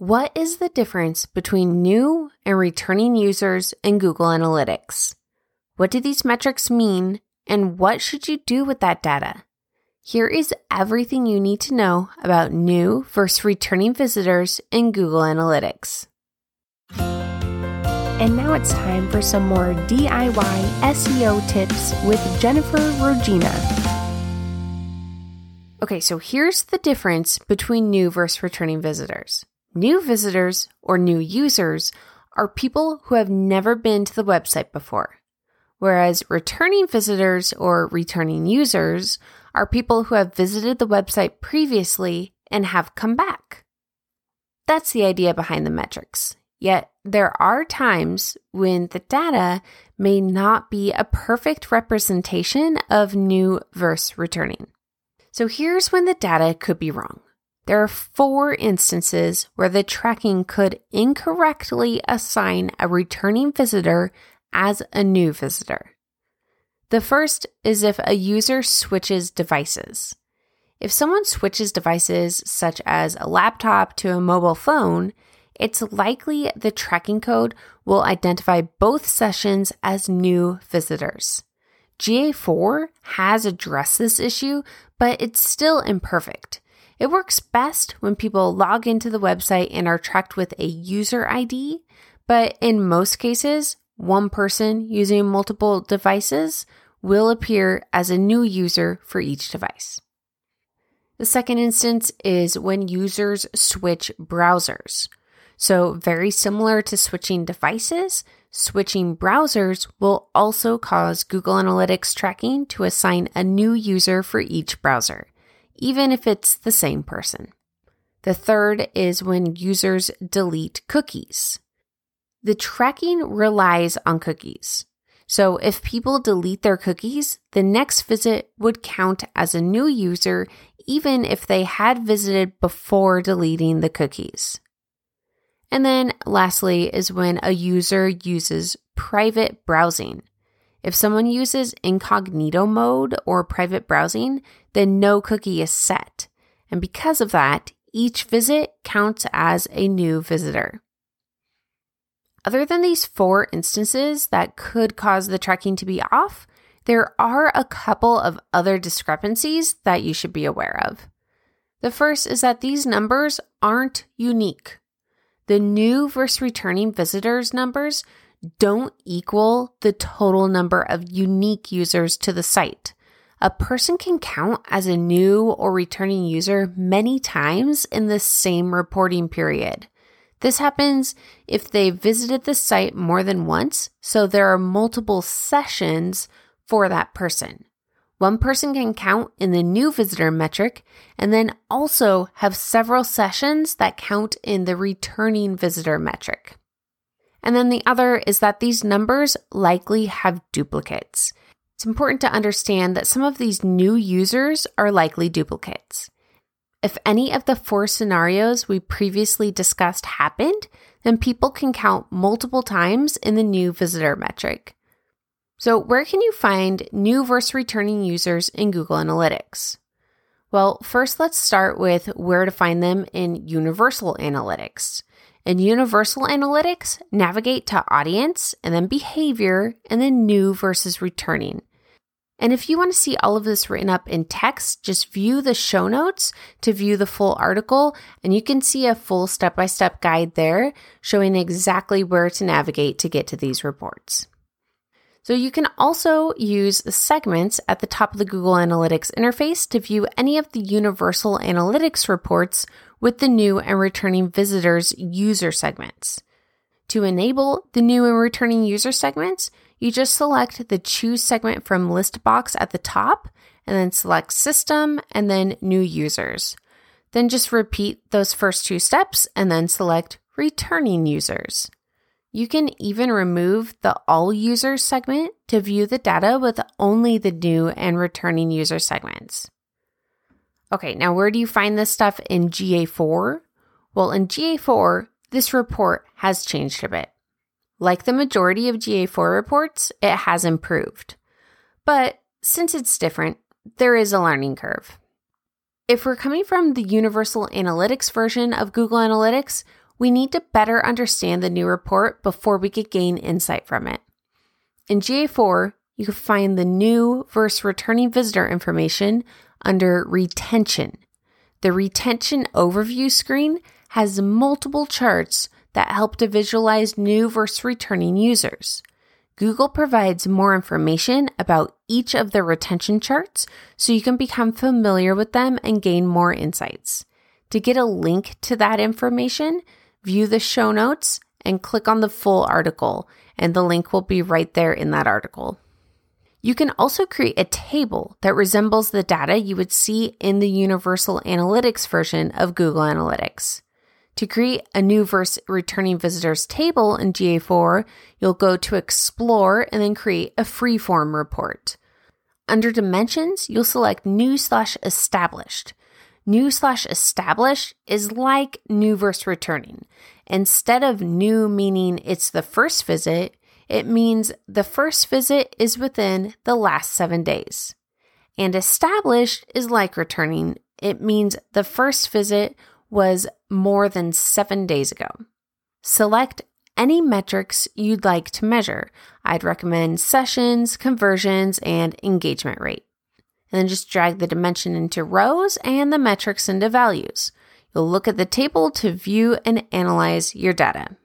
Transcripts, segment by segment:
What is the difference between new and returning users in Google Analytics? What do these metrics mean, and what should you do with that data? Here is everything you need to know about new versus returning visitors in Google Analytics. And now it's time for some more DIY SEO tips with Jennifer Rogina. Okay, so here's the difference between new versus returning visitors. New visitors or new users are people who have never been to the website before, whereas returning visitors or returning users are people who have visited the website previously and have come back. That's the idea behind the metrics. Yet there are times when the data may not be a perfect representation of new versus returning. So here's when the data could be wrong. There are four instances where the tracking could incorrectly assign a returning visitor as a new visitor. The first is if a user switches devices. If someone switches devices, such as a laptop to a mobile phone, it's likely the tracking code will identify both sessions as new visitors. GA4 has addressed this issue, but it's still imperfect. It works best when people log into the website and are tracked with a user ID, but in most cases, one person using multiple devices will appear as a new user for each device. The second instance is when users switch browsers. So, very similar to switching devices, switching browsers will also cause Google Analytics tracking to assign a new user for each browser even if it's the same person. The third is when users delete cookies. The tracking relies on cookies. So if people delete their cookies, the next visit would count as a new user even if they had visited before deleting the cookies. And then lastly is when a user uses private browsing. If someone uses incognito mode or private browsing, then no cookie is set. And because of that, each visit counts as a new visitor. Other than these four instances that could cause the tracking to be off, there are a couple of other discrepancies that you should be aware of. The first is that these numbers aren't unique. The new versus returning visitors numbers don't equal the total number of unique users to the site. A person can count as a new or returning user many times in the same reporting period. This happens if they visited the site more than once, so there are multiple sessions for that person. One person can count in the new visitor metric and then also have several sessions that count in the returning visitor metric. And then the other is that these numbers likely have duplicates. It's important to understand that some of these new users are likely duplicates. If any of the four scenarios we previously discussed happened, then people can count multiple times in the new visitor metric. So, where can you find new versus returning users in Google Analytics? Well, first let's start with where to find them in Universal Analytics. In Universal Analytics, navigate to Audience and then Behavior and then New versus Returning. And if you want to see all of this written up in text, just view the show notes to view the full article, and you can see a full step by step guide there showing exactly where to navigate to get to these reports. So you can also use the segments at the top of the Google Analytics interface to view any of the Universal Analytics reports with the new and returning visitors user segments. To enable the new and returning user segments, you just select the choose segment from list box at the top and then select system and then new users. Then just repeat those first two steps and then select returning users. You can even remove the all users segment to view the data with only the new and returning user segments. Okay, now where do you find this stuff in GA4? Well, in GA4, this report has changed a bit. Like the majority of GA4 reports, it has improved. But since it's different, there is a learning curve. If we're coming from the Universal Analytics version of Google Analytics, we need to better understand the new report before we could gain insight from it. In GA4, you can find the new versus returning visitor information under retention. The retention overview screen has multiple charts that help to visualize new versus returning users. Google provides more information about each of the retention charts so you can become familiar with them and gain more insights. To get a link to that information, view the show notes and click on the full article, and the link will be right there in that article. You can also create a table that resembles the data you would see in the Universal Analytics version of Google Analytics. To create a new verse returning visitors table in GA4, you'll go to Explore and then create a freeform report. Under Dimensions, you'll select New slash Established. New slash Established is like new verse returning. Instead of new meaning it's the first visit, it means the first visit is within the last seven days. And established is like returning. It means the first visit was more than seven days ago. Select any metrics you'd like to measure. I'd recommend sessions, conversions, and engagement rate. And then just drag the dimension into rows and the metrics into values. You'll look at the table to view and analyze your data.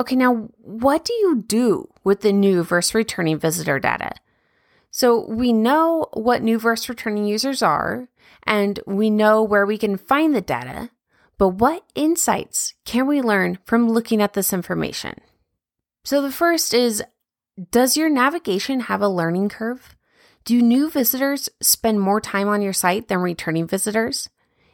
Okay, now what do you do with the new versus returning visitor data? So we know what new versus returning users are, and we know where we can find the data, but what insights can we learn from looking at this information? So the first is Does your navigation have a learning curve? Do new visitors spend more time on your site than returning visitors?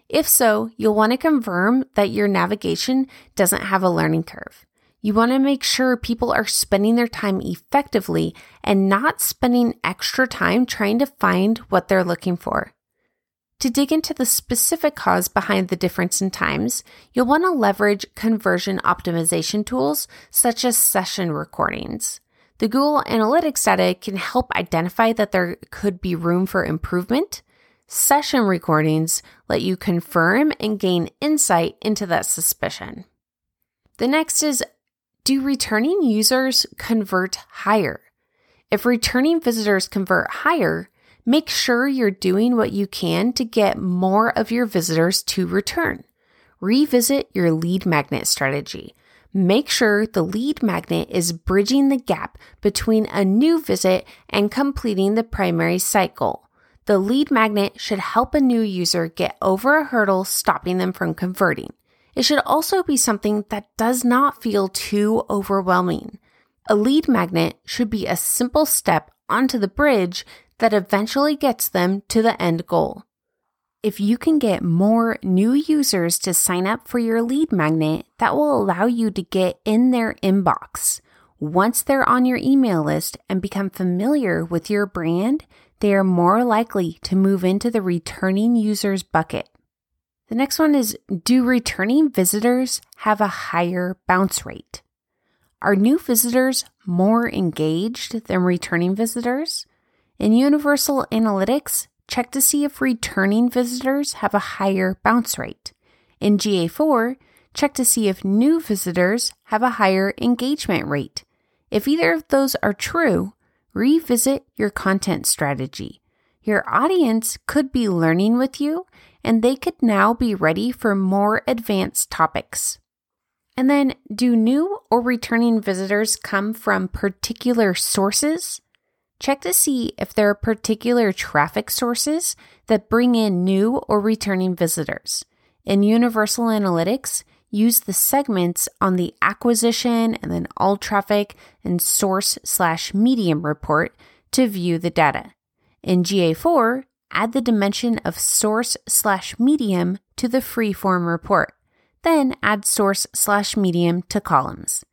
If so, you'll want to confirm that your navigation doesn't have a learning curve. You want to make sure people are spending their time effectively and not spending extra time trying to find what they're looking for. To dig into the specific cause behind the difference in times, you'll want to leverage conversion optimization tools such as session recordings. The Google Analytics data can help identify that there could be room for improvement. Session recordings let you confirm and gain insight into that suspicion. The next is do returning users convert higher? If returning visitors convert higher, make sure you're doing what you can to get more of your visitors to return. Revisit your lead magnet strategy. Make sure the lead magnet is bridging the gap between a new visit and completing the primary cycle. The lead magnet should help a new user get over a hurdle stopping them from converting. It should also be something that does not feel too overwhelming. A lead magnet should be a simple step onto the bridge that eventually gets them to the end goal. If you can get more new users to sign up for your lead magnet, that will allow you to get in their inbox. Once they're on your email list and become familiar with your brand, they are more likely to move into the returning users bucket. The next one is Do returning visitors have a higher bounce rate? Are new visitors more engaged than returning visitors? In Universal Analytics, check to see if returning visitors have a higher bounce rate. In GA4, check to see if new visitors have a higher engagement rate. If either of those are true, revisit your content strategy. Your audience could be learning with you and they could now be ready for more advanced topics. And then, do new or returning visitors come from particular sources? Check to see if there are particular traffic sources that bring in new or returning visitors. In Universal Analytics, use the segments on the acquisition and then all traffic and source slash medium report to view the data. In GA4, add the dimension of source slash medium to the freeform report. Then add source slash medium to columns.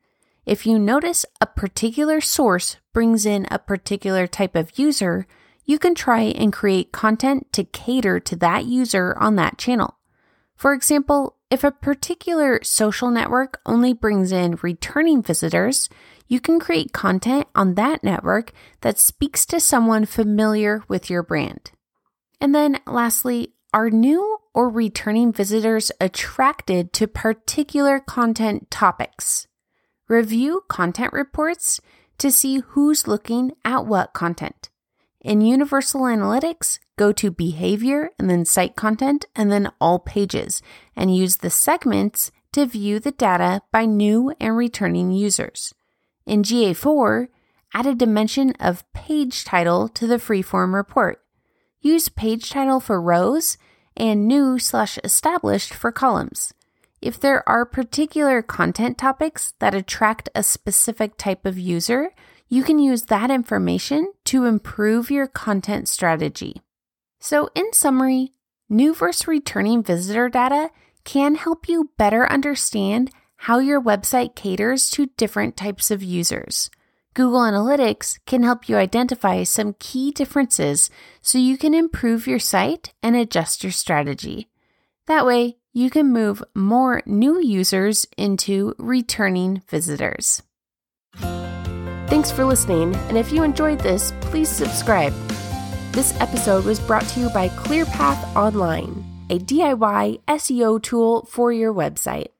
If you notice a particular source brings in a particular type of user, you can try and create content to cater to that user on that channel. For example, if a particular social network only brings in returning visitors, you can create content on that network that speaks to someone familiar with your brand. And then lastly, are new or returning visitors attracted to particular content topics. Review content reports to see who's looking at what content. In Universal Analytics, go to Behavior and then Site Content and then All Pages and use the segments to view the data by new and returning users. In GA4, add a dimension of page title to the freeform report. Use page title for rows and new slash established for columns. If there are particular content topics that attract a specific type of user, you can use that information to improve your content strategy. So, in summary, new versus returning visitor data can help you better understand how your website caters to different types of users. Google Analytics can help you identify some key differences so you can improve your site and adjust your strategy. That way, you can move more new users into returning visitors. Thanks for listening, and if you enjoyed this, please subscribe. This episode was brought to you by ClearPath Online, a DIY SEO tool for your website.